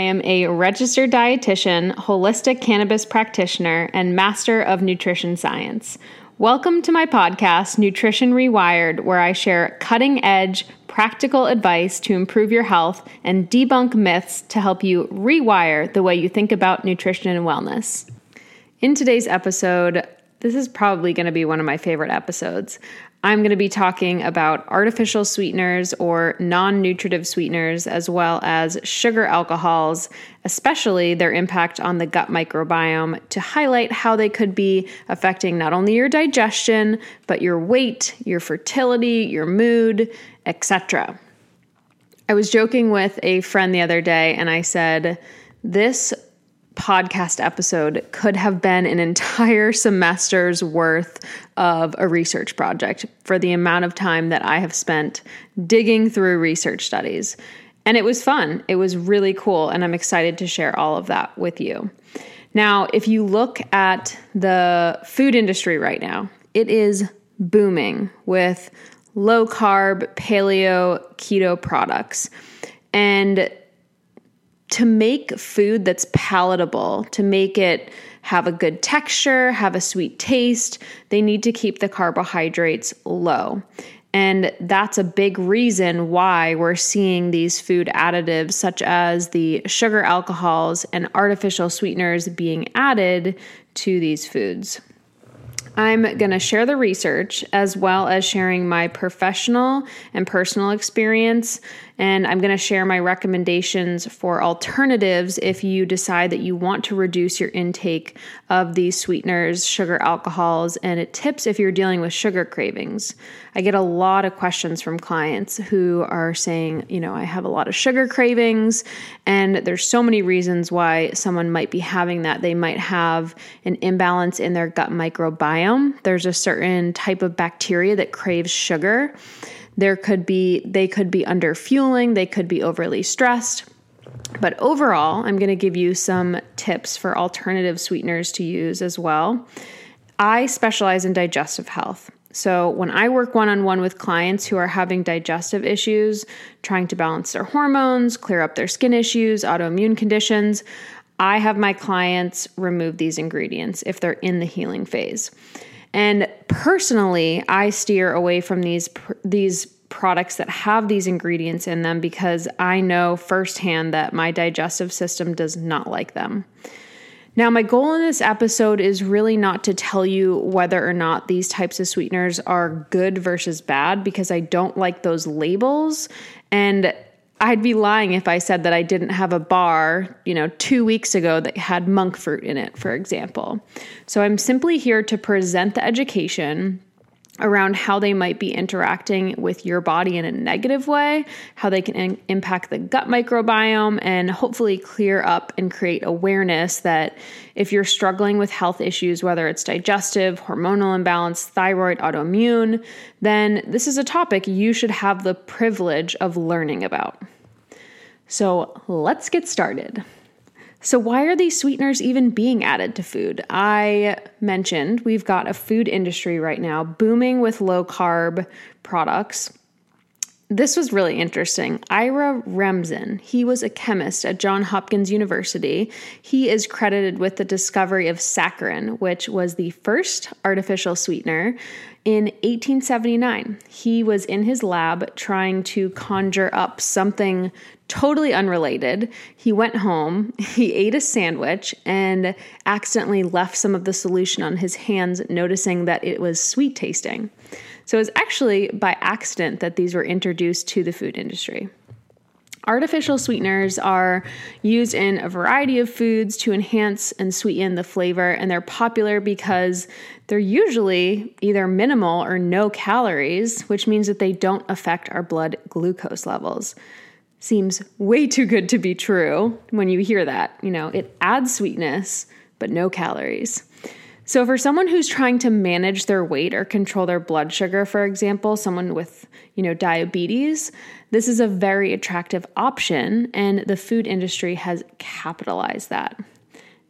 I am a registered dietitian, holistic cannabis practitioner, and master of nutrition science. Welcome to my podcast, Nutrition Rewired, where I share cutting edge, practical advice to improve your health and debunk myths to help you rewire the way you think about nutrition and wellness. In today's episode, this is probably going to be one of my favorite episodes. I'm going to be talking about artificial sweeteners or non nutritive sweeteners, as well as sugar alcohols, especially their impact on the gut microbiome, to highlight how they could be affecting not only your digestion, but your weight, your fertility, your mood, etc. I was joking with a friend the other day, and I said, This podcast episode could have been an entire semester's worth of a research project for the amount of time that I have spent digging through research studies. And it was fun. It was really cool. And I'm excited to share all of that with you. Now, if you look at the food industry right now, it is booming with low carb, paleo, keto products. And to make food that's palatable, to make it have a good texture, have a sweet taste, they need to keep the carbohydrates low. And that's a big reason why we're seeing these food additives, such as the sugar alcohols and artificial sweeteners, being added to these foods. I'm going to share the research as well as sharing my professional and personal experience. And I'm going to share my recommendations for alternatives if you decide that you want to reduce your intake of these sweeteners, sugar alcohols, and tips if you're dealing with sugar cravings. I get a lot of questions from clients who are saying, you know, I have a lot of sugar cravings, and there's so many reasons why someone might be having that. They might have an imbalance in their gut microbiome. There's a certain type of bacteria that craves sugar. There could be they could be under fueling, they could be overly stressed. But overall, I'm going to give you some tips for alternative sweeteners to use as well. I specialize in digestive health. So, when I work one on one with clients who are having digestive issues, trying to balance their hormones, clear up their skin issues, autoimmune conditions, I have my clients remove these ingredients if they're in the healing phase. And personally, I steer away from these these products that have these ingredients in them because I know firsthand that my digestive system does not like them. Now, my goal in this episode is really not to tell you whether or not these types of sweeteners are good versus bad because I don't like those labels. And I'd be lying if I said that I didn't have a bar, you know, two weeks ago that had monk fruit in it, for example. So I'm simply here to present the education around how they might be interacting with your body in a negative way, how they can in- impact the gut microbiome, and hopefully clear up and create awareness that if you're struggling with health issues, whether it's digestive, hormonal imbalance, thyroid, autoimmune, then this is a topic you should have the privilege of learning about. So let's get started. So, why are these sweeteners even being added to food? I mentioned we've got a food industry right now booming with low carb products. This was really interesting. Ira Remsen, he was a chemist at Johns Hopkins University. He is credited with the discovery of saccharin, which was the first artificial sweetener in 1879. He was in his lab trying to conjure up something totally unrelated. He went home, he ate a sandwich, and accidentally left some of the solution on his hands, noticing that it was sweet tasting. So it was actually by accident that these were introduced to the food industry. Artificial sweeteners are used in a variety of foods to enhance and sweeten the flavor, and they're popular because they're usually either minimal or no calories, which means that they don't affect our blood glucose levels. Seems way too good to be true when you hear that. You know, it adds sweetness, but no calories. So, for someone who's trying to manage their weight or control their blood sugar, for example, someone with, you know, diabetes, this is a very attractive option, and the food industry has capitalized that.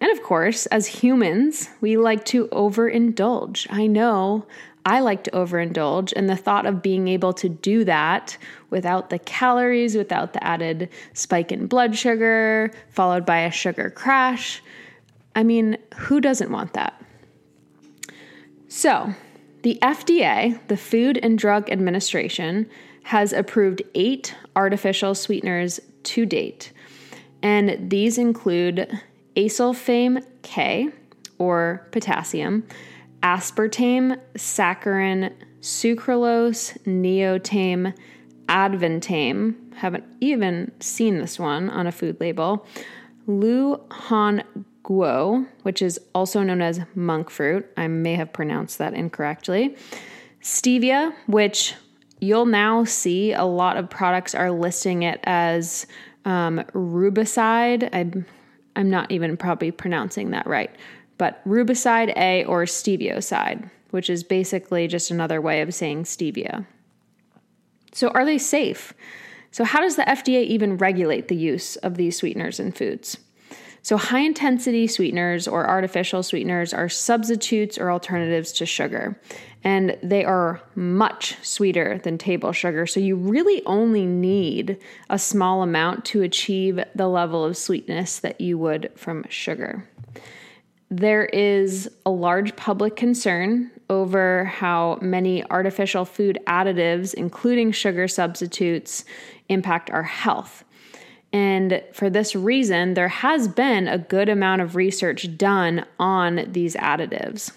And of course, as humans, we like to overindulge. I know I like to overindulge, and the thought of being able to do that without the calories, without the added spike in blood sugar, followed by a sugar crash. I mean, who doesn't want that? So, the FDA, the Food and Drug Administration, has approved eight artificial sweeteners to date. And these include acesulfame K, or potassium, aspartame, saccharin, sucralose, neotame, advantame. Haven't even seen this one on a food label. Luhan guo, which is also known as monk fruit. I may have pronounced that incorrectly. Stevia, which you'll now see a lot of products are listing it as um, rubicide. I'm, I'm not even probably pronouncing that right, but rubicide A or stevioside, which is basically just another way of saying stevia. So, are they safe? So, how does the FDA even regulate the use of these sweeteners in foods? So, high intensity sweeteners or artificial sweeteners are substitutes or alternatives to sugar, and they are much sweeter than table sugar. So, you really only need a small amount to achieve the level of sweetness that you would from sugar. There is a large public concern over how many artificial food additives, including sugar substitutes, impact our health. And for this reason, there has been a good amount of research done on these additives.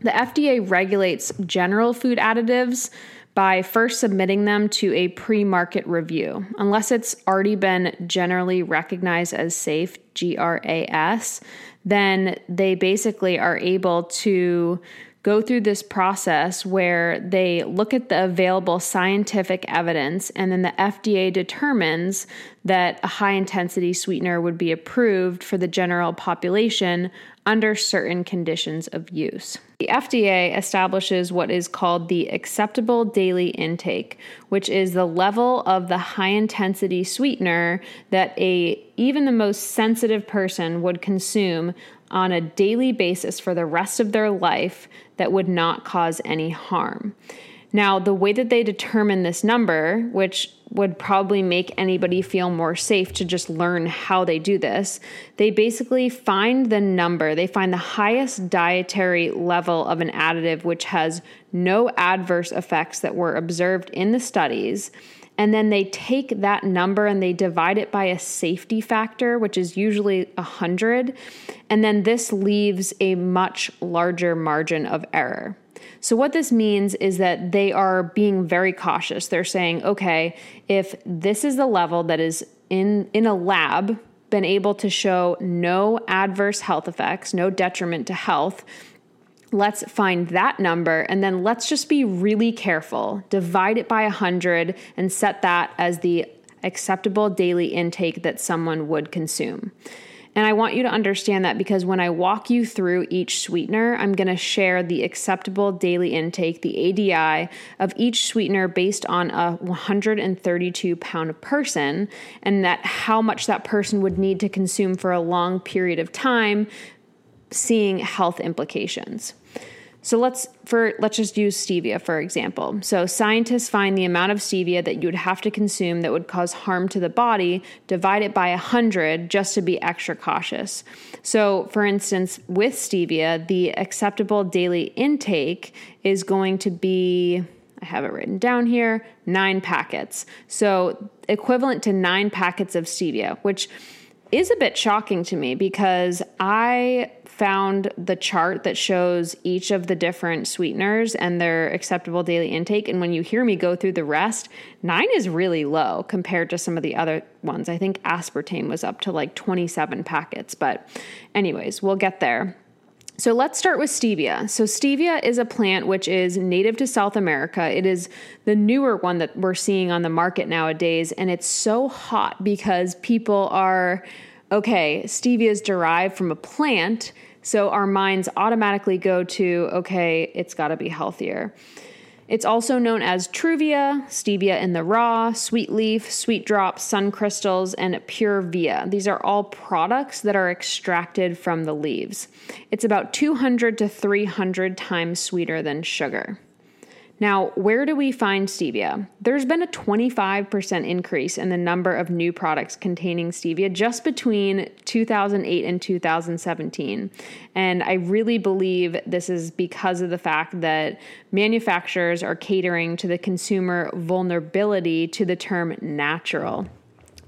The FDA regulates general food additives by first submitting them to a pre market review. Unless it's already been generally recognized as safe, GRAS, then they basically are able to go through this process where they look at the available scientific evidence and then the FDA determines that a high intensity sweetener would be approved for the general population under certain conditions of use. The FDA establishes what is called the acceptable daily intake, which is the level of the high intensity sweetener that a even the most sensitive person would consume on a daily basis for the rest of their life that would not cause any harm. Now, the way that they determine this number, which would probably make anybody feel more safe to just learn how they do this, they basically find the number, they find the highest dietary level of an additive which has no adverse effects that were observed in the studies and then they take that number and they divide it by a safety factor, which is usually 100. And then this leaves a much larger margin of error. So, what this means is that they are being very cautious. They're saying, okay, if this is the level that is in, in a lab, been able to show no adverse health effects, no detriment to health, let's find that number and then let's just be really careful. Divide it by 100 and set that as the acceptable daily intake that someone would consume. And I want you to understand that because when I walk you through each sweetener, I'm going to share the acceptable daily intake, the ADI, of each sweetener based on a 132 pound person, and that how much that person would need to consume for a long period of time seeing health implications. So let's for let's just use stevia for example. So scientists find the amount of stevia that you would have to consume that would cause harm to the body, divide it by 100 just to be extra cautious. So for instance, with stevia, the acceptable daily intake is going to be I have it written down here, 9 packets. So equivalent to 9 packets of stevia, which is a bit shocking to me because I found the chart that shows each of the different sweeteners and their acceptable daily intake. And when you hear me go through the rest, nine is really low compared to some of the other ones. I think aspartame was up to like 27 packets. But, anyways, we'll get there. So let's start with stevia. So, stevia is a plant which is native to South America. It is the newer one that we're seeing on the market nowadays. And it's so hot because people are, okay, stevia is derived from a plant. So, our minds automatically go to, okay, it's got to be healthier. It's also known as Truvia, stevia in the raw, sweet leaf, sweet drops, sun crystals, and PureVia. These are all products that are extracted from the leaves. It's about 200 to 300 times sweeter than sugar. Now, where do we find stevia? There's been a 25% increase in the number of new products containing stevia just between 2008 and 2017. And I really believe this is because of the fact that manufacturers are catering to the consumer vulnerability to the term natural.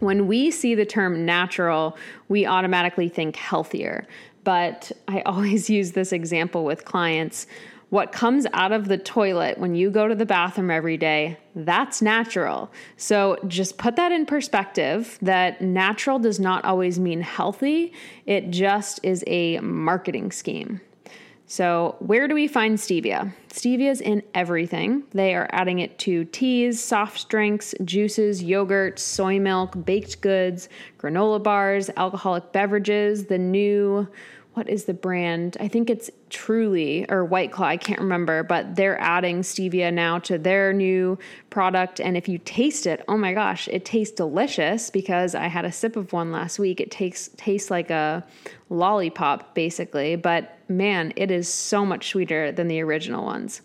When we see the term natural, we automatically think healthier. But I always use this example with clients what comes out of the toilet when you go to the bathroom every day, that's natural. So just put that in perspective that natural does not always mean healthy, it just is a marketing scheme. So, where do we find stevia? Stevia is in everything. They are adding it to teas, soft drinks, juices, yogurt, soy milk, baked goods, granola bars, alcoholic beverages, the new what is the brand? I think it's Truly or White Claw, I can't remember, but they're adding stevia now to their new product. And if you taste it, oh my gosh, it tastes delicious because I had a sip of one last week. It takes tastes like a lollipop, basically, but man, it is so much sweeter than the original ones.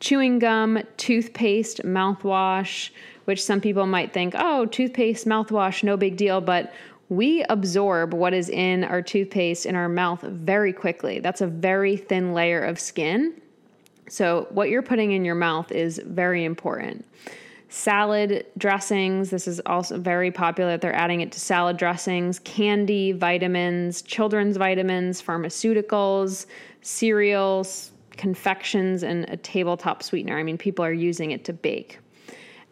Chewing gum, toothpaste, mouthwash, which some people might think, oh, toothpaste, mouthwash, no big deal. But we absorb what is in our toothpaste in our mouth very quickly. That's a very thin layer of skin. So, what you're putting in your mouth is very important. Salad dressings, this is also very popular. They're adding it to salad dressings, candy, vitamins, children's vitamins, pharmaceuticals, cereals, confections, and a tabletop sweetener. I mean, people are using it to bake.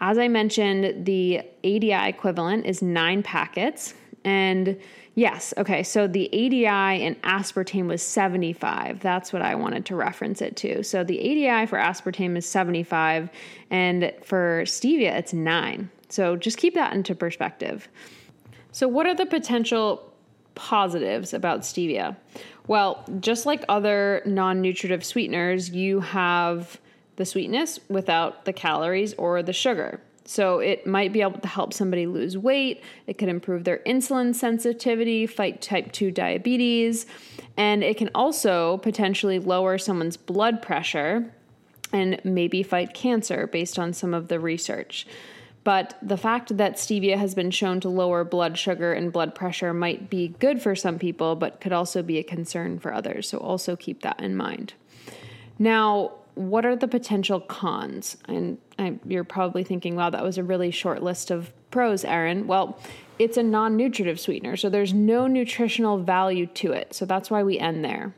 As I mentioned, the ADI equivalent is nine packets. And yes, okay, so the ADI in aspartame was 75. That's what I wanted to reference it to. So the ADI for aspartame is 75, and for stevia, it's 9. So just keep that into perspective. So, what are the potential positives about stevia? Well, just like other non nutritive sweeteners, you have the sweetness without the calories or the sugar. So it might be able to help somebody lose weight. It could improve their insulin sensitivity, fight type 2 diabetes, and it can also potentially lower someone's blood pressure and maybe fight cancer based on some of the research. But the fact that stevia has been shown to lower blood sugar and blood pressure might be good for some people, but could also be a concern for others. So also keep that in mind. Now, what are the potential cons? And I, you're probably thinking, wow, that was a really short list of pros, Erin. Well, it's a non nutritive sweetener, so there's no nutritional value to it. So that's why we end there.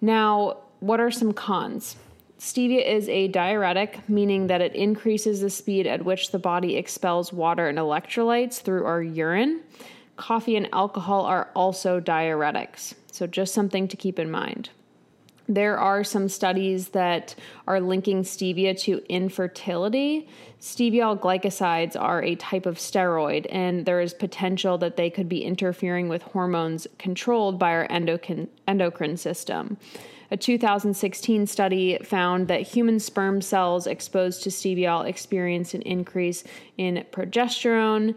Now, what are some cons? Stevia is a diuretic, meaning that it increases the speed at which the body expels water and electrolytes through our urine. Coffee and alcohol are also diuretics, so just something to keep in mind. There are some studies that are linking stevia to infertility. Steviol glycosides are a type of steroid, and there is potential that they could be interfering with hormones controlled by our endocrine, endocrine system. A 2016 study found that human sperm cells exposed to steviol experienced an increase in progesterone,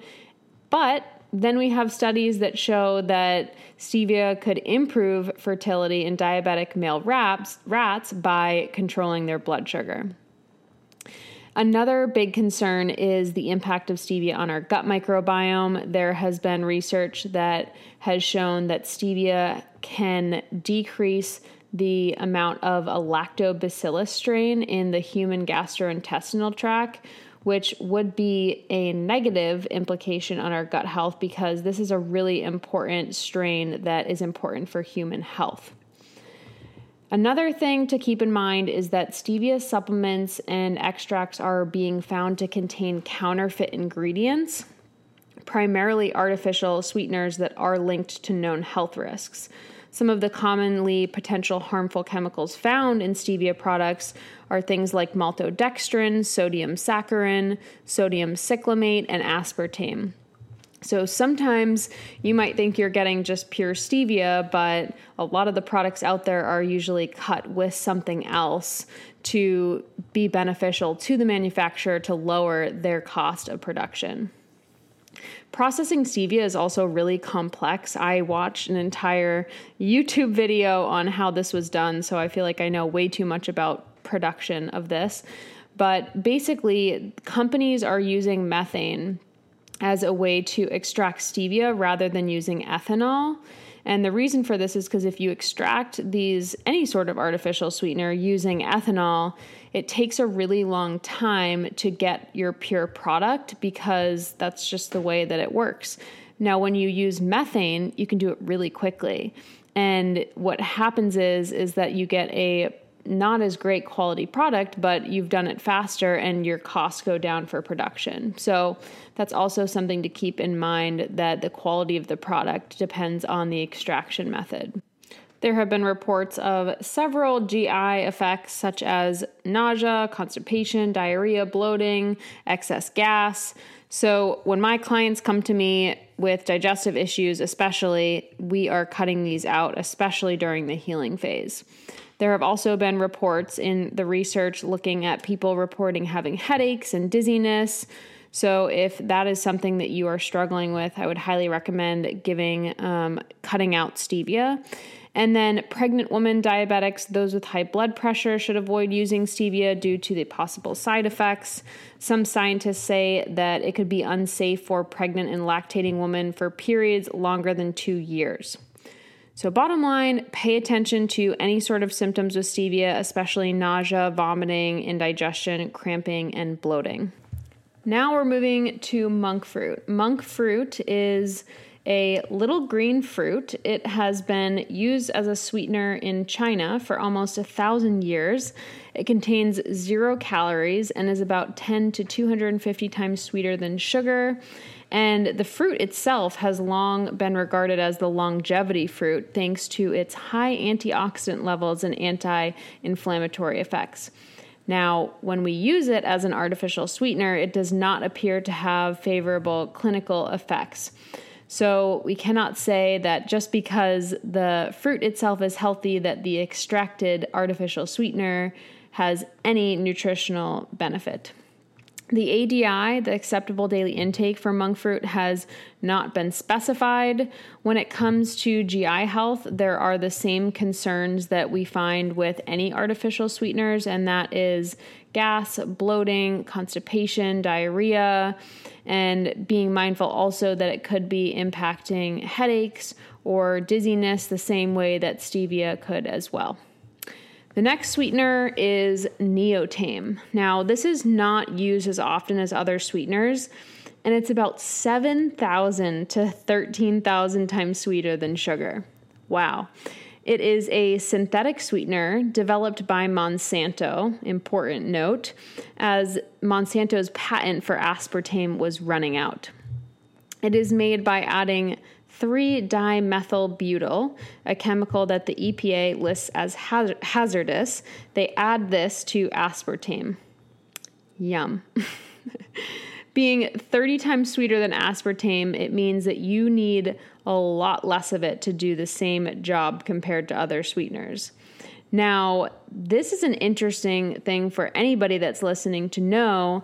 but then we have studies that show that stevia could improve fertility in diabetic male rats, rats by controlling their blood sugar. Another big concern is the impact of stevia on our gut microbiome. There has been research that has shown that stevia can decrease the amount of a lactobacillus strain in the human gastrointestinal tract, which would be a negative implication on our gut health because this is a really important strain that is important for human health. Another thing to keep in mind is that stevia supplements and extracts are being found to contain counterfeit ingredients, primarily artificial sweeteners that are linked to known health risks. Some of the commonly potential harmful chemicals found in stevia products are things like maltodextrin, sodium saccharin, sodium cyclamate, and aspartame. So sometimes you might think you're getting just pure stevia, but a lot of the products out there are usually cut with something else to be beneficial to the manufacturer to lower their cost of production. Processing stevia is also really complex. I watched an entire YouTube video on how this was done, so I feel like I know way too much about production of this. But basically, companies are using methane as a way to extract stevia rather than using ethanol. And the reason for this is because if you extract these any sort of artificial sweetener using ethanol, it takes a really long time to get your pure product because that's just the way that it works. Now when you use methane, you can do it really quickly. And what happens is is that you get a not as great quality product, but you've done it faster and your costs go down for production. So that's also something to keep in mind that the quality of the product depends on the extraction method. There have been reports of several GI effects such as nausea, constipation, diarrhea, bloating, excess gas. So, when my clients come to me with digestive issues, especially, we are cutting these out, especially during the healing phase. There have also been reports in the research looking at people reporting having headaches and dizziness. So, if that is something that you are struggling with, I would highly recommend giving um, cutting out stevia. And then, pregnant women, diabetics, those with high blood pressure should avoid using stevia due to the possible side effects. Some scientists say that it could be unsafe for pregnant and lactating women for periods longer than two years. So, bottom line, pay attention to any sort of symptoms with stevia, especially nausea, vomiting, indigestion, cramping, and bloating. Now we're moving to monk fruit. Monk fruit is a little green fruit. It has been used as a sweetener in China for almost a thousand years. It contains zero calories and is about 10 to 250 times sweeter than sugar. And the fruit itself has long been regarded as the longevity fruit thanks to its high antioxidant levels and anti inflammatory effects. Now, when we use it as an artificial sweetener, it does not appear to have favorable clinical effects. So, we cannot say that just because the fruit itself is healthy, that the extracted artificial sweetener has any nutritional benefit. The ADI, the acceptable daily intake for monk fruit, has not been specified. When it comes to GI health, there are the same concerns that we find with any artificial sweeteners, and that is gas, bloating, constipation, diarrhea, and being mindful also that it could be impacting headaches or dizziness the same way that stevia could as well. The next sweetener is neotame. Now, this is not used as often as other sweeteners, and it's about 7,000 to 13,000 times sweeter than sugar. Wow. It is a synthetic sweetener developed by Monsanto, important note, as Monsanto's patent for aspartame was running out. It is made by adding 3-dimethyl-butyl, a chemical that the EPA lists as hazardous. They add this to aspartame. Yum. Being 30 times sweeter than aspartame, it means that you need a lot less of it to do the same job compared to other sweeteners. Now, this is an interesting thing for anybody that's listening to know.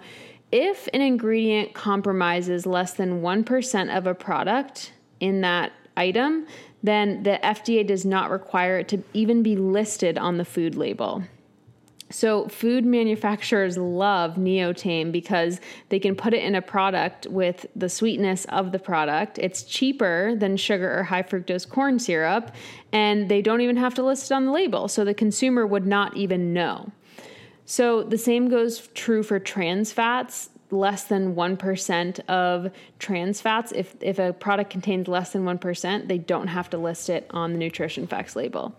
If an ingredient compromises less than 1% of a product, in that item, then the FDA does not require it to even be listed on the food label. So, food manufacturers love Neotame because they can put it in a product with the sweetness of the product. It's cheaper than sugar or high fructose corn syrup, and they don't even have to list it on the label, so the consumer would not even know. So, the same goes true for trans fats less than 1% of trans fats. If, if a product contains less than 1%, they don't have to list it on the nutrition facts label.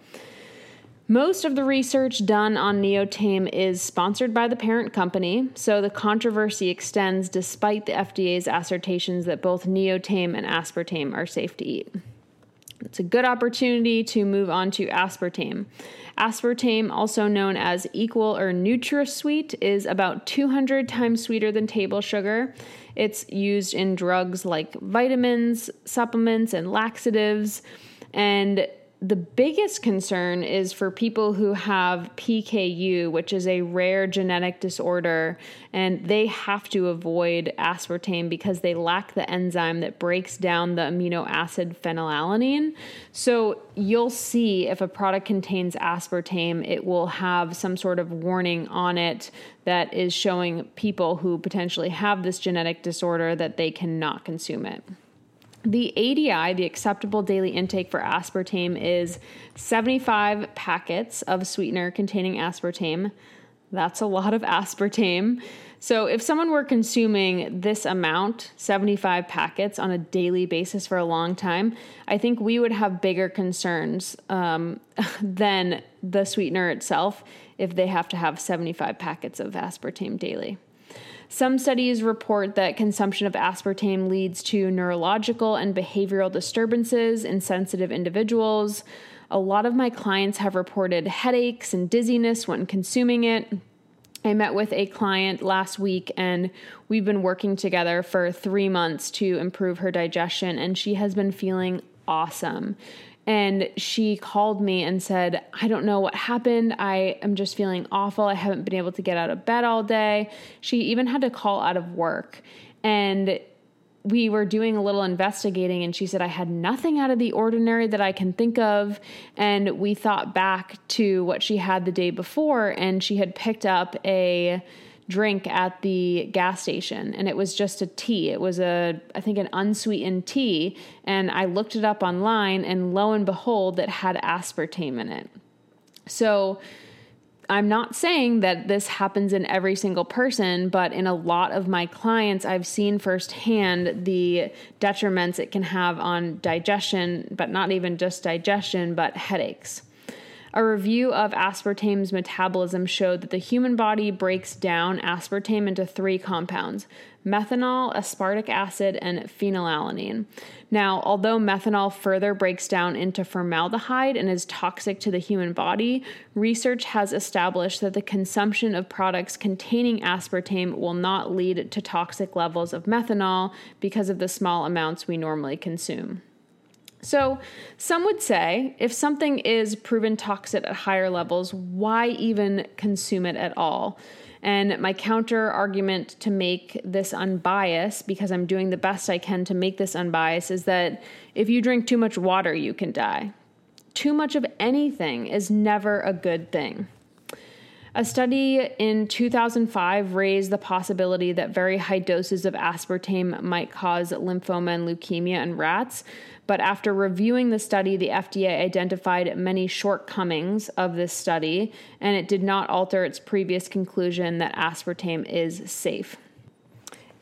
Most of the research done on Neotame is sponsored by the parent company, so the controversy extends despite the FDA's assertions that both Neotame and aspartame are safe to eat. it's a good opportunity to move on to aspartame. Aspartame, also known as Equal or NutraSweet, is about 200 times sweeter than table sugar. It's used in drugs like vitamins, supplements, and laxatives. And the biggest concern is for people who have PKU, which is a rare genetic disorder, and they have to avoid aspartame because they lack the enzyme that breaks down the amino acid phenylalanine. So you'll see if a product contains aspartame, it will have some sort of warning on it that is showing people who potentially have this genetic disorder that they cannot consume it. The ADI, the acceptable daily intake for aspartame, is 75 packets of sweetener containing aspartame. That's a lot of aspartame. So, if someone were consuming this amount, 75 packets, on a daily basis for a long time, I think we would have bigger concerns um, than the sweetener itself if they have to have 75 packets of aspartame daily. Some studies report that consumption of aspartame leads to neurological and behavioral disturbances in sensitive individuals. A lot of my clients have reported headaches and dizziness when consuming it. I met with a client last week and we've been working together for three months to improve her digestion, and she has been feeling awesome. And she called me and said, I don't know what happened. I am just feeling awful. I haven't been able to get out of bed all day. She even had to call out of work. And we were doing a little investigating, and she said, I had nothing out of the ordinary that I can think of. And we thought back to what she had the day before, and she had picked up a drink at the gas station and it was just a tea. It was a I think an unsweetened tea and I looked it up online and lo and behold it had aspartame in it. So I'm not saying that this happens in every single person, but in a lot of my clients, I've seen firsthand the detriments it can have on digestion, but not even just digestion, but headaches. A review of aspartame's metabolism showed that the human body breaks down aspartame into three compounds methanol, aspartic acid, and phenylalanine. Now, although methanol further breaks down into formaldehyde and is toxic to the human body, research has established that the consumption of products containing aspartame will not lead to toxic levels of methanol because of the small amounts we normally consume. So, some would say if something is proven toxic at higher levels, why even consume it at all? And my counter argument to make this unbiased, because I'm doing the best I can to make this unbiased, is that if you drink too much water, you can die. Too much of anything is never a good thing. A study in 2005 raised the possibility that very high doses of aspartame might cause lymphoma and leukemia in rats. But after reviewing the study, the FDA identified many shortcomings of this study, and it did not alter its previous conclusion that aspartame is safe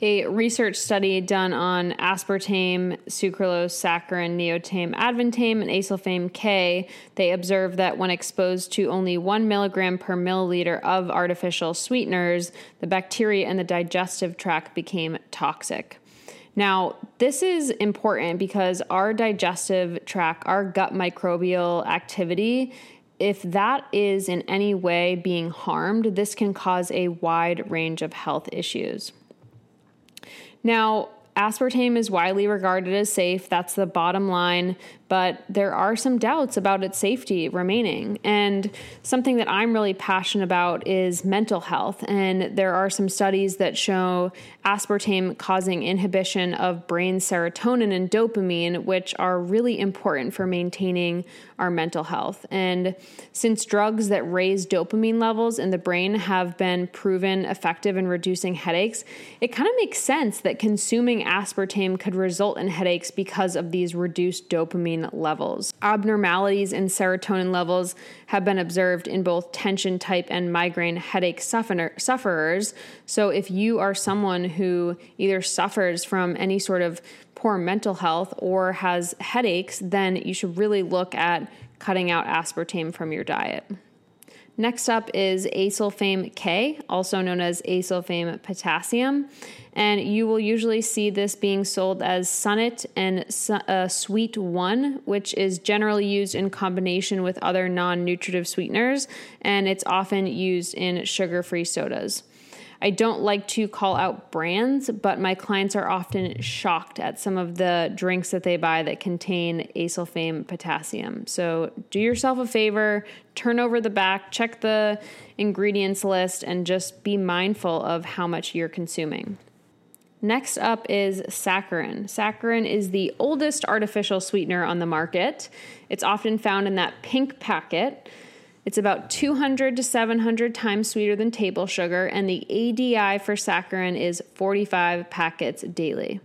a research study done on aspartame, sucralose, saccharin, neotame, advantame, and acesulfame K, they observed that when exposed to only one milligram per milliliter of artificial sweeteners, the bacteria in the digestive tract became toxic. Now, this is important because our digestive tract, our gut microbial activity, if that is in any way being harmed, this can cause a wide range of health issues. Now, aspartame is widely regarded as safe. That's the bottom line but there are some doubts about its safety remaining. And something that I'm really passionate about is mental health. And there are some studies that show aspartame causing inhibition of brain serotonin and dopamine, which are really important for maintaining our mental health. And since drugs that raise dopamine levels in the brain have been proven effective in reducing headaches, it kind of makes sense that consuming aspartame could result in headaches because of these reduced dopamine levels. Abnormalities in serotonin levels have been observed in both tension type and migraine headache sufferers. So, if you are someone who either suffers from any sort of poor mental health or has headaches, then you should really look at cutting out aspartame from your diet. Next up is acesulfame K, also known as acesulfame potassium. And you will usually see this being sold as Sunett and uh, Sweet One, which is generally used in combination with other non nutritive sweeteners, and it's often used in sugar free sodas. I don't like to call out brands, but my clients are often shocked at some of the drinks that they buy that contain acesulfame potassium. So do yourself a favor, turn over the back, check the ingredients list, and just be mindful of how much you're consuming. Next up is saccharin. Saccharin is the oldest artificial sweetener on the market. It's often found in that pink packet. It's about 200 to 700 times sweeter than table sugar, and the ADI for saccharin is 45 packets daily.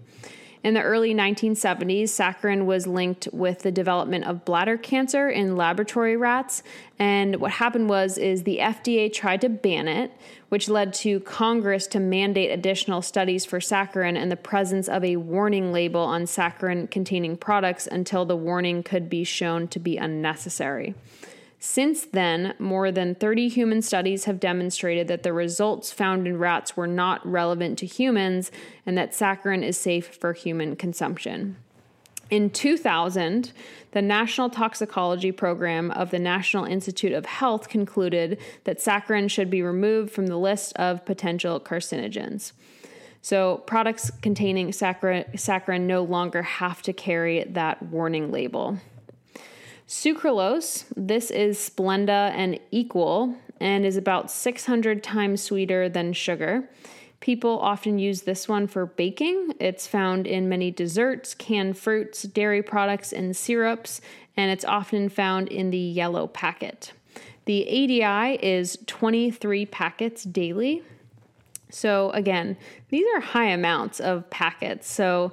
In the early 1970s, saccharin was linked with the development of bladder cancer in laboratory rats, and what happened was is the FDA tried to ban it, which led to Congress to mandate additional studies for saccharin and the presence of a warning label on saccharin containing products until the warning could be shown to be unnecessary. Since then, more than 30 human studies have demonstrated that the results found in rats were not relevant to humans and that saccharin is safe for human consumption. In 2000, the National Toxicology Program of the National Institute of Health concluded that saccharin should be removed from the list of potential carcinogens. So, products containing saccharin, saccharin no longer have to carry that warning label. Sucralose, this is Splenda and Equal and is about 600 times sweeter than sugar. People often use this one for baking. It's found in many desserts, canned fruits, dairy products, and syrups, and it's often found in the yellow packet. The ADI is 23 packets daily. So, again, these are high amounts of packets. So,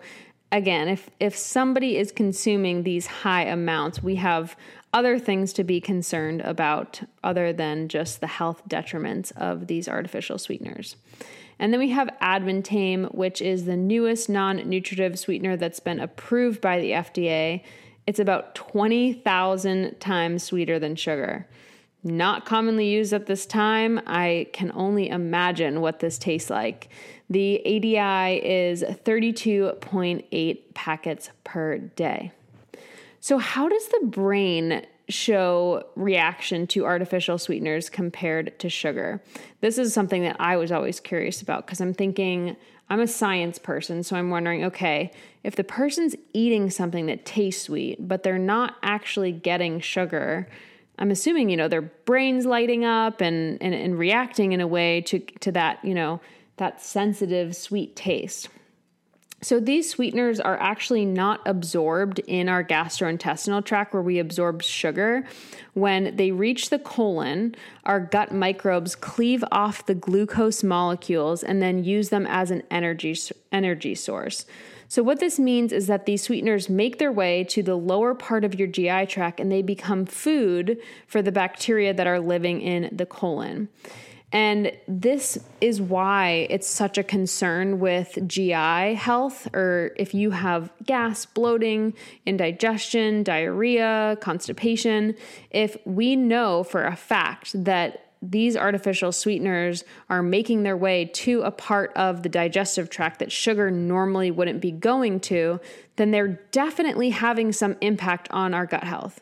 again, if if somebody is consuming these high amounts, we have other things to be concerned about other than just the health detriments of these artificial sweeteners. And then we have Advantame, which is the newest non-nutritive sweetener that's been approved by the FDA. It's about 20,000 times sweeter than sugar. Not commonly used at this time. I can only imagine what this tastes like. The ADI is 32.8 packets per day. So, how does the brain show reaction to artificial sweeteners compared to sugar? This is something that I was always curious about because I'm thinking I'm a science person, so I'm wondering okay, if the person's eating something that tastes sweet, but they're not actually getting sugar, I'm assuming, you know, their brain's lighting up and, and, and reacting in a way to, to that, you know, that sensitive sweet taste. So these sweeteners are actually not absorbed in our gastrointestinal tract where we absorb sugar. When they reach the colon, our gut microbes cleave off the glucose molecules and then use them as an energy energy source. So, what this means is that these sweeteners make their way to the lower part of your GI tract and they become food for the bacteria that are living in the colon. And this is why it's such a concern with GI health, or if you have gas, bloating, indigestion, diarrhea, constipation. If we know for a fact that these artificial sweeteners are making their way to a part of the digestive tract that sugar normally wouldn't be going to, then they're definitely having some impact on our gut health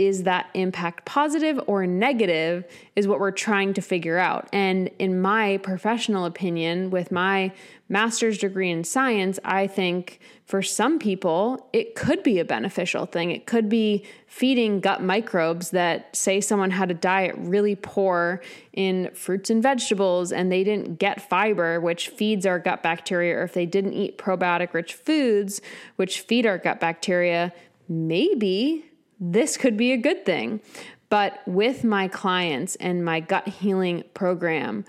is that impact positive or negative is what we're trying to figure out. And in my professional opinion, with my master's degree in science, I think for some people, it could be a beneficial thing. It could be feeding gut microbes that say someone had a diet really poor in fruits and vegetables and they didn't get fiber, which feeds our gut bacteria, or if they didn't eat probiotic rich foods, which feed our gut bacteria, maybe this could be a good thing. But with my clients and my gut healing program,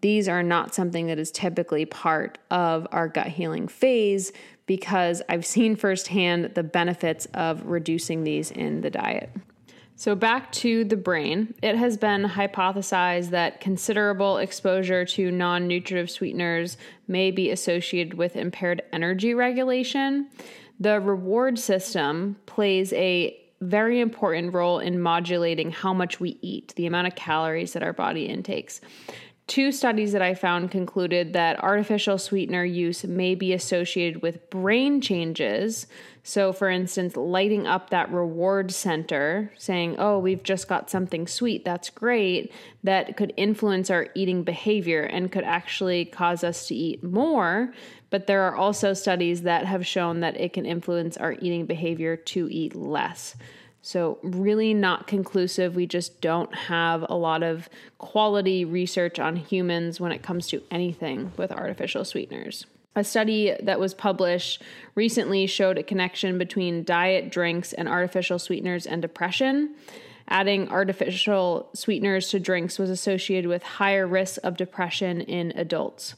these are not something that is typically part of our gut healing phase because I've seen firsthand the benefits of reducing these in the diet. So, back to the brain, it has been hypothesized that considerable exposure to non nutritive sweeteners may be associated with impaired energy regulation. The reward system plays a very important role in modulating how much we eat, the amount of calories that our body intakes. Two studies that I found concluded that artificial sweetener use may be associated with brain changes. So, for instance, lighting up that reward center, saying, Oh, we've just got something sweet, that's great, that could influence our eating behavior and could actually cause us to eat more. But there are also studies that have shown that it can influence our eating behavior to eat less. So, really not conclusive. We just don't have a lot of quality research on humans when it comes to anything with artificial sweeteners. A study that was published recently showed a connection between diet, drinks, and artificial sweeteners and depression. Adding artificial sweeteners to drinks was associated with higher risk of depression in adults.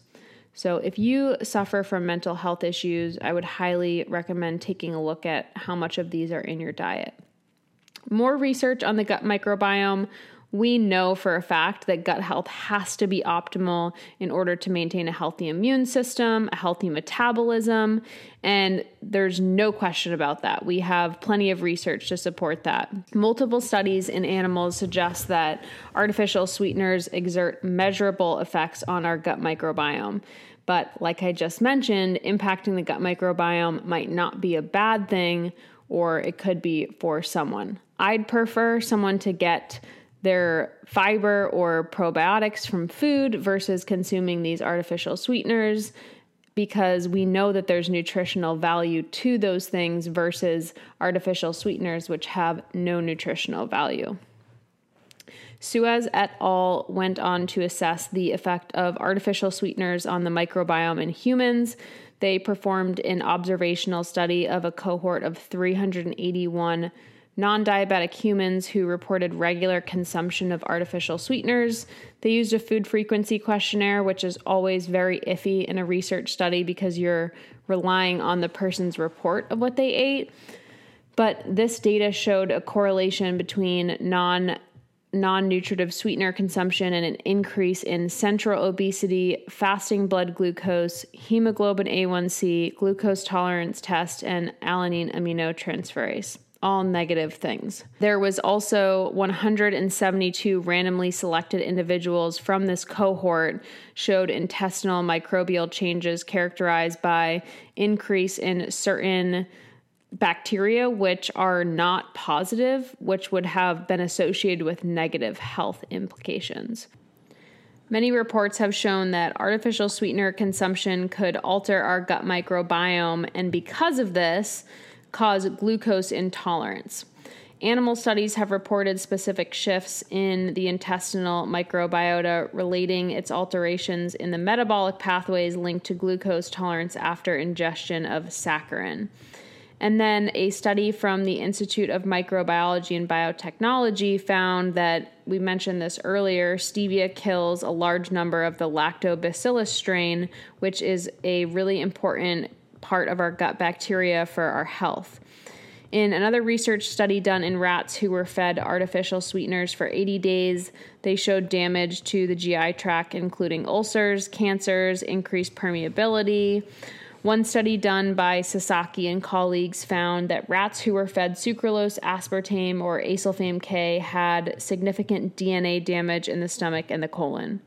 So, if you suffer from mental health issues, I would highly recommend taking a look at how much of these are in your diet. More research on the gut microbiome. We know for a fact that gut health has to be optimal in order to maintain a healthy immune system, a healthy metabolism, and there's no question about that. We have plenty of research to support that. Multiple studies in animals suggest that artificial sweeteners exert measurable effects on our gut microbiome. But like I just mentioned, impacting the gut microbiome might not be a bad thing, or it could be for someone. I'd prefer someone to get their fiber or probiotics from food versus consuming these artificial sweeteners because we know that there's nutritional value to those things versus artificial sweeteners, which have no nutritional value. Suez et al. went on to assess the effect of artificial sweeteners on the microbiome in humans. They performed an observational study of a cohort of 381 non diabetic humans who reported regular consumption of artificial sweeteners. They used a food frequency questionnaire, which is always very iffy in a research study because you're relying on the person's report of what they ate. But this data showed a correlation between non non nutritive sweetener consumption and an increase in central obesity, fasting blood glucose, hemoglobin A1C, glucose tolerance test, and alanine aminotransferase all negative things. There was also 172 randomly selected individuals from this cohort showed intestinal microbial changes characterized by increase in certain bacteria which are not positive, which would have been associated with negative health implications. Many reports have shown that artificial sweetener consumption could alter our gut microbiome, and because of this, cause glucose intolerance. Animal studies have reported specific shifts in the intestinal microbiota relating its alterations in the metabolic pathways linked to glucose tolerance after ingestion of saccharin. And then a study from the Institute of Microbiology and Biotechnology found that we mentioned this earlier stevia kills a large number of the lactobacillus strain, which is a really important part of our gut bacteria for our health. In another research study done in rats who were fed artificial sweeteners for 80 days, they showed damage to the GI tract, including ulcers, cancers, increased permeability. One study done by Sasaki and colleagues found that rats who were fed sucralose, aspartame, or acesulfame K had significant DNA damage in the stomach and the colon.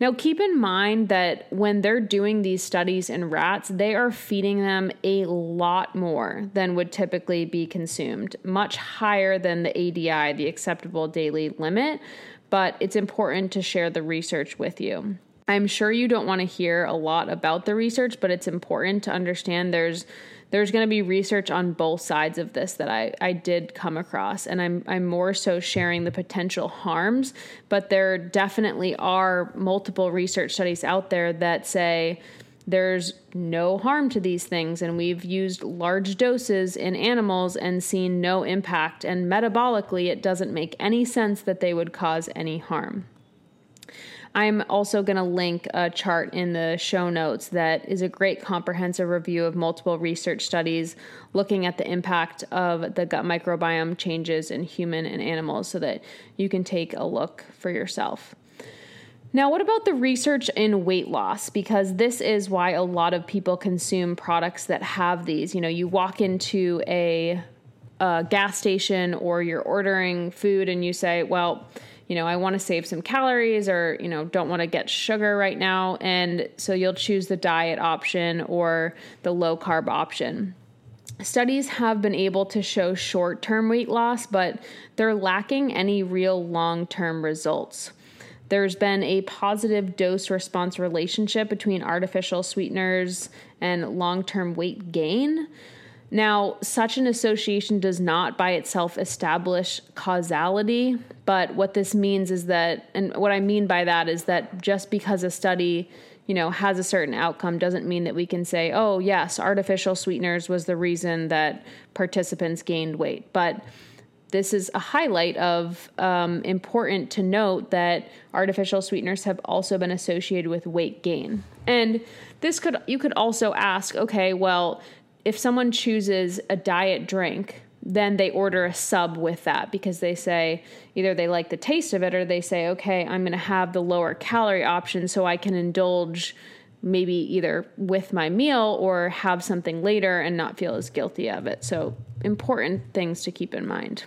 Now, keep in mind that when they're doing these studies in rats, they are feeding them a lot more than would typically be consumed, much higher than the ADI, the acceptable daily limit. But it's important to share the research with you. I'm sure you don't want to hear a lot about the research, but it's important to understand there's there's going to be research on both sides of this that I, I did come across and I'm, I'm more so sharing the potential harms but there definitely are multiple research studies out there that say there's no harm to these things and we've used large doses in animals and seen no impact and metabolically it doesn't make any sense that they would cause any harm I'm also going to link a chart in the show notes that is a great comprehensive review of multiple research studies looking at the impact of the gut microbiome changes in human and animals so that you can take a look for yourself. Now, what about the research in weight loss? Because this is why a lot of people consume products that have these. You know, you walk into a a gas station or you're ordering food and you say, well, you know, I want to save some calories or, you know, don't want to get sugar right now. And so you'll choose the diet option or the low carb option. Studies have been able to show short term weight loss, but they're lacking any real long term results. There's been a positive dose response relationship between artificial sweeteners and long term weight gain. Now, such an association does not by itself establish causality, but what this means is that, and what I mean by that is that just because a study you know, has a certain outcome doesn't mean that we can say, oh, yes, artificial sweeteners was the reason that participants gained weight. But this is a highlight of um, important to note that artificial sweeteners have also been associated with weight gain. And this could, you could also ask, okay, well, if someone chooses a diet drink, then they order a sub with that because they say either they like the taste of it or they say, okay, I'm going to have the lower calorie option so I can indulge maybe either with my meal or have something later and not feel as guilty of it. So, important things to keep in mind.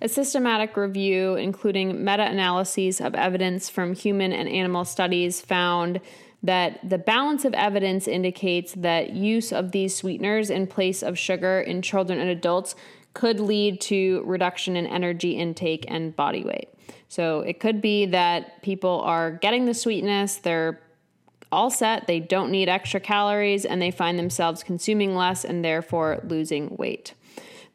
A systematic review, including meta analyses of evidence from human and animal studies, found that the balance of evidence indicates that use of these sweeteners in place of sugar in children and adults could lead to reduction in energy intake and body weight. So it could be that people are getting the sweetness, they're all set, they don't need extra calories, and they find themselves consuming less and therefore losing weight.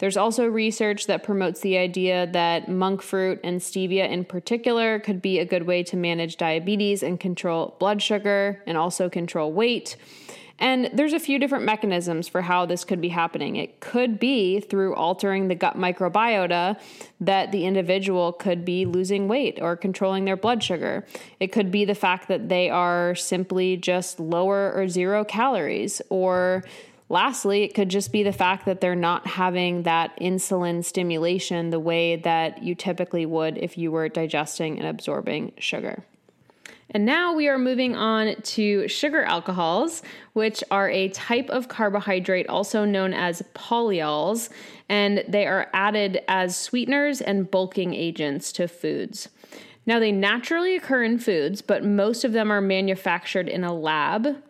There's also research that promotes the idea that monk fruit and stevia in particular could be a good way to manage diabetes and control blood sugar and also control weight. And there's a few different mechanisms for how this could be happening. It could be through altering the gut microbiota that the individual could be losing weight or controlling their blood sugar. It could be the fact that they are simply just lower or zero calories or Lastly, it could just be the fact that they're not having that insulin stimulation the way that you typically would if you were digesting and absorbing sugar. And now we are moving on to sugar alcohols, which are a type of carbohydrate also known as polyols, and they are added as sweeteners and bulking agents to foods. Now, they naturally occur in foods, but most of them are manufactured in a lab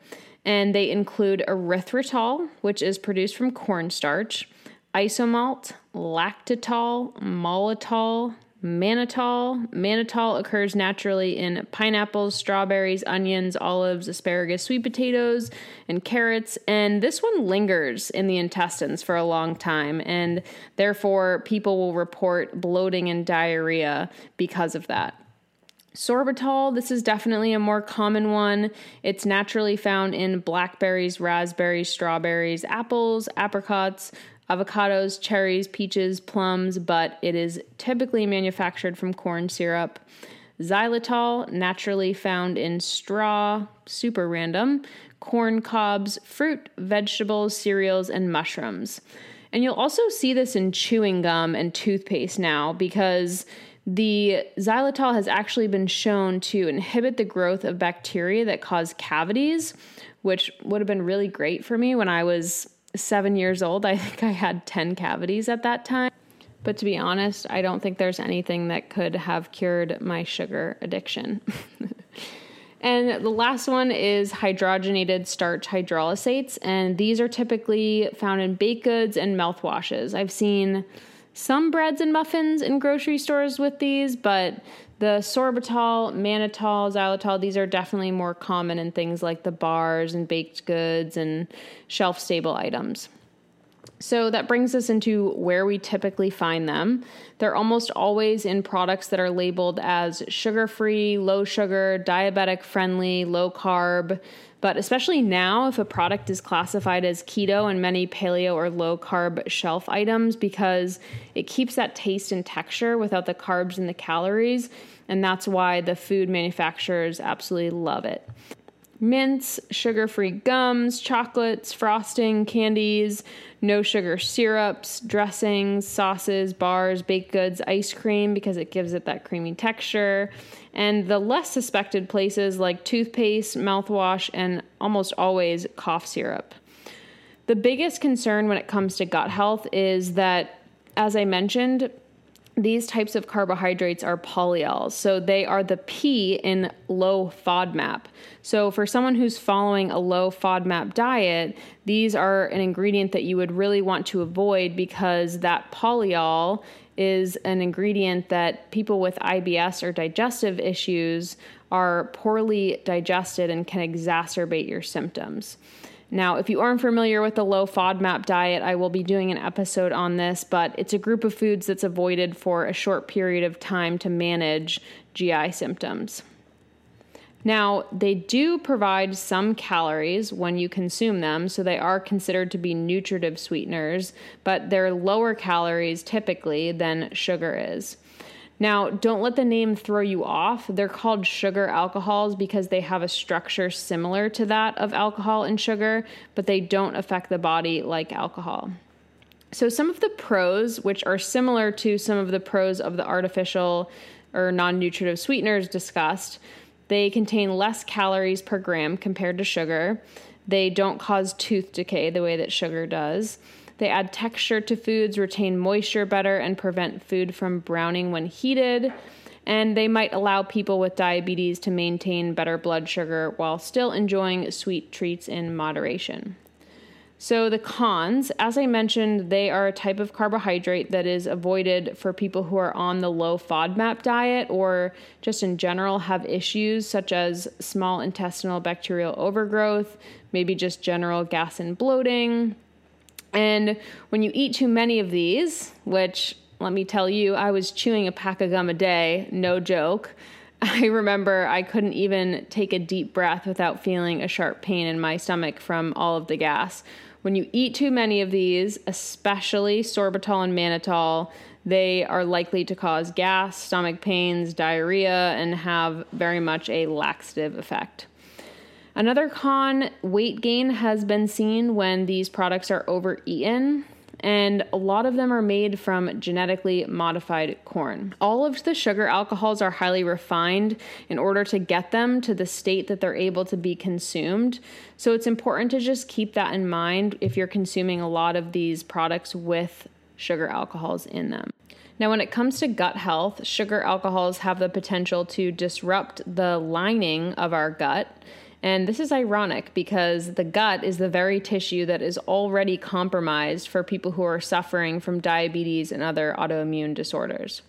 and they include erythritol, which is produced from cornstarch, isomalt, lactitol, maltitol, mannitol. Mannitol occurs naturally in pineapples, strawberries, onions, olives, asparagus, sweet potatoes, and carrots. And this one lingers in the intestines for a long time, and therefore people will report bloating and diarrhea because of that. Sorbitol, this is definitely a more common one. It's naturally found in blackberries, raspberries, strawberries, apples, apricots, avocados, cherries, peaches, plums, but it is typically manufactured from corn syrup. Xylitol, naturally found in straw, super random, corn cobs, fruit, vegetables, cereals, and mushrooms. And you'll also see this in chewing gum and toothpaste now because the xylitol has actually been shown to inhibit the growth of bacteria that cause cavities, which would have been really great for me when I was seven years old. I think I had 10 cavities at that time. But to be honest, I don't think there's anything that could have cured my sugar addiction. and the last one is hydrogenated starch hydrolysates, and these are typically found in baked goods and mouthwashes. I've seen some breads and muffins in grocery stores with these, but the sorbitol, mannitol, xylitol, these are definitely more common in things like the bars and baked goods and shelf stable items. So that brings us into where we typically find them. They're almost always in products that are labeled as sugar free, low sugar, diabetic friendly, low carb. But especially now, if a product is classified as keto and many paleo or low carb shelf items, because it keeps that taste and texture without the carbs and the calories. And that's why the food manufacturers absolutely love it mints, sugar free gums, chocolates, frosting, candies, no sugar syrups, dressings, sauces, bars, baked goods, ice cream because it gives it that creamy texture, and the less suspected places like toothpaste, mouthwash, and almost always cough syrup. The biggest concern when it comes to gut health is that as I mentioned, these types of carbohydrates are polyols. So they are the P in low FODMAP. So for someone who's following a low FODMAP diet, these are an ingredient that you would really want to avoid because that polyol is an ingredient that people with IBS or digestive issues are poorly digested and can exacerbate your symptoms. Now, if you aren't familiar with the low FODMAP diet, I will be doing an episode on this, but it's a group of foods that's avoided for a short period of time to manage GI symptoms. Now, they do provide some calories when you consume them, so they are considered to be nutritive sweeteners, but they're lower calories typically than sugar is. Now, don't let the name throw you off. They're called sugar alcohols because they have a structure similar to that of alcohol and sugar, but they don't affect the body like alcohol. So, some of the pros, which are similar to some of the pros of the artificial or non nutritive sweeteners discussed, they contain less calories per gram compared to sugar. They don't cause tooth decay the way that sugar does. They add texture to foods, retain moisture better, and prevent food from browning when heated. And they might allow people with diabetes to maintain better blood sugar while still enjoying sweet treats in moderation. So, the cons, as I mentioned, they are a type of carbohydrate that is avoided for people who are on the low FODMAP diet or just in general have issues such as small intestinal bacterial overgrowth, maybe just general gas and bloating, and when you eat too many of these, which let me tell you, I was chewing a pack of gum a day, no joke. I remember I couldn't even take a deep breath without feeling a sharp pain in my stomach from all of the gas. When you eat too many of these, especially sorbitol and mannitol, they are likely to cause gas, stomach pains, diarrhea, and have very much a laxative effect. Another con weight gain has been seen when these products are overeaten, and a lot of them are made from genetically modified corn. All of the sugar alcohols are highly refined in order to get them to the state that they're able to be consumed. So it's important to just keep that in mind if you're consuming a lot of these products with sugar alcohols in them. Now, when it comes to gut health, sugar alcohols have the potential to disrupt the lining of our gut and this is ironic because the gut is the very tissue that is already compromised for people who are suffering from diabetes and other autoimmune disorders.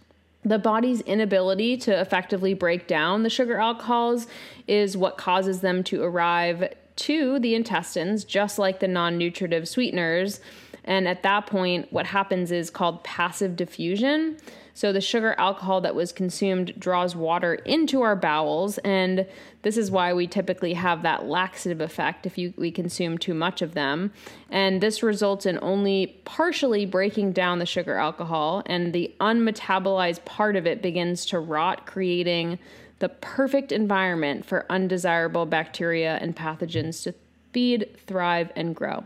The body's inability to effectively break down the sugar alcohols is what causes them to arrive to the intestines, just like the non nutritive sweeteners. And at that point, what happens is called passive diffusion. So the sugar alcohol that was consumed draws water into our bowels, and this is why we typically have that laxative effect if you, we consume too much of them. And this results in only partially breaking down the sugar alcohol, and the unmetabolized part of it begins to rot, creating the perfect environment for undesirable bacteria and pathogens to feed, thrive, and grow.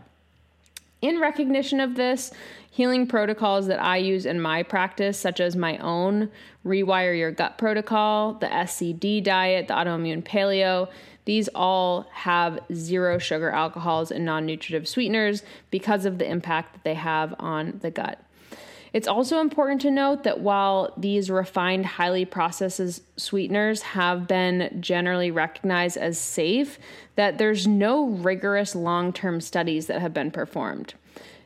In recognition of this, healing protocols that I use in my practice, such as my own Rewire Your Gut protocol, the SCD diet, the autoimmune paleo, these all have zero sugar alcohols and non nutritive sweeteners because of the impact that they have on the gut. It's also important to note that while these refined, highly processed sweeteners have been generally recognized as safe, that there's no rigorous long term studies that have been performed.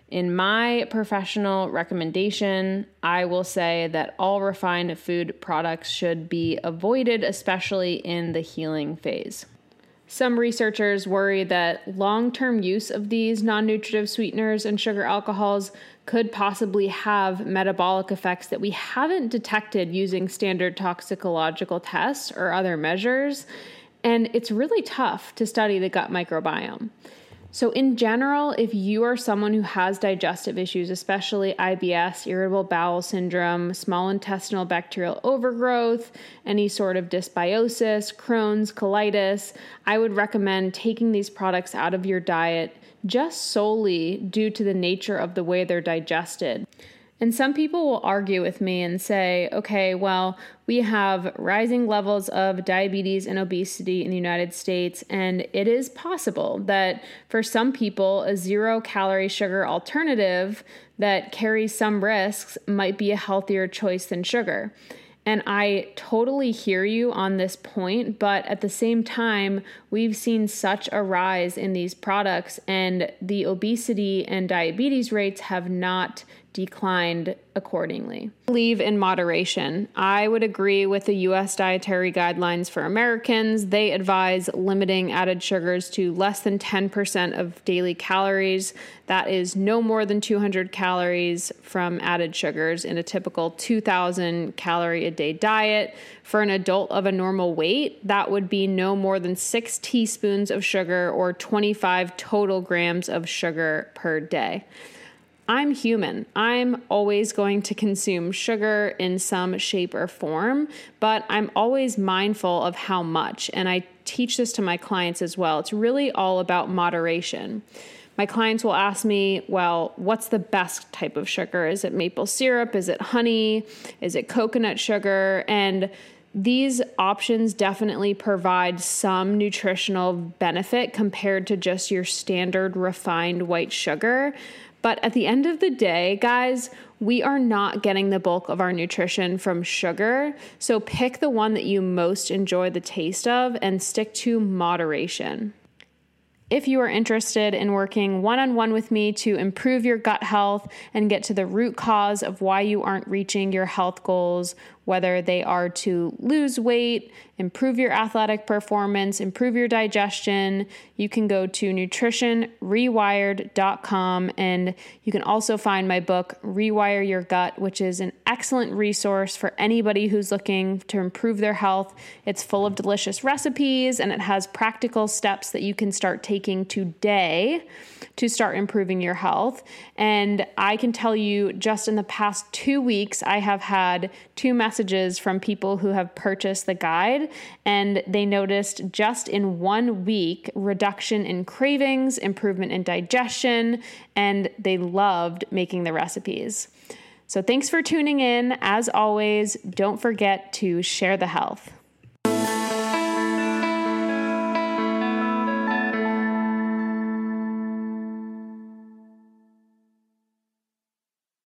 In my professional recommendation, I will say that all refined food products should be avoided, especially in the healing phase. Some researchers worry that long term use of these non nutritive sweeteners and sugar alcohols could possibly have metabolic effects that we haven't detected using standard toxicological tests or other measures. And it's really tough to study the gut microbiome. So, in general, if you are someone who has digestive issues, especially IBS, irritable bowel syndrome, small intestinal bacterial overgrowth, any sort of dysbiosis, Crohn's, colitis, I would recommend taking these products out of your diet just solely due to the nature of the way they're digested. And some people will argue with me and say, okay, well, we have rising levels of diabetes and obesity in the United States, and it is possible that for some people, a zero calorie sugar alternative that carries some risks might be a healthier choice than sugar. And I totally hear you on this point, but at the same time, we've seen such a rise in these products, and the obesity and diabetes rates have not declined accordingly. Leave in moderation. I would agree with the US dietary guidelines for Americans. They advise limiting added sugars to less than 10% of daily calories. That is no more than 200 calories from added sugars in a typical 2000 calorie a day diet. For an adult of a normal weight, that would be no more than 6 teaspoons of sugar or 25 total grams of sugar per day. I'm human. I'm always going to consume sugar in some shape or form, but I'm always mindful of how much. And I teach this to my clients as well. It's really all about moderation. My clients will ask me, well, what's the best type of sugar? Is it maple syrup? Is it honey? Is it coconut sugar? And these options definitely provide some nutritional benefit compared to just your standard refined white sugar. But at the end of the day, guys, we are not getting the bulk of our nutrition from sugar. So pick the one that you most enjoy the taste of and stick to moderation. If you are interested in working one on one with me to improve your gut health and get to the root cause of why you aren't reaching your health goals, whether they are to lose weight, improve your athletic performance, improve your digestion, you can go to nutritionrewired.com and you can also find my book, Rewire Your Gut, which is an excellent resource for anybody who's looking to improve their health. It's full of delicious recipes and it has practical steps that you can start taking today to start improving your health. And I can tell you, just in the past two weeks, I have had two messages from people who have purchased the guide and they noticed just in one week reduction in cravings, improvement in digestion, and they loved making the recipes. So, thanks for tuning in. As always, don't forget to share the health.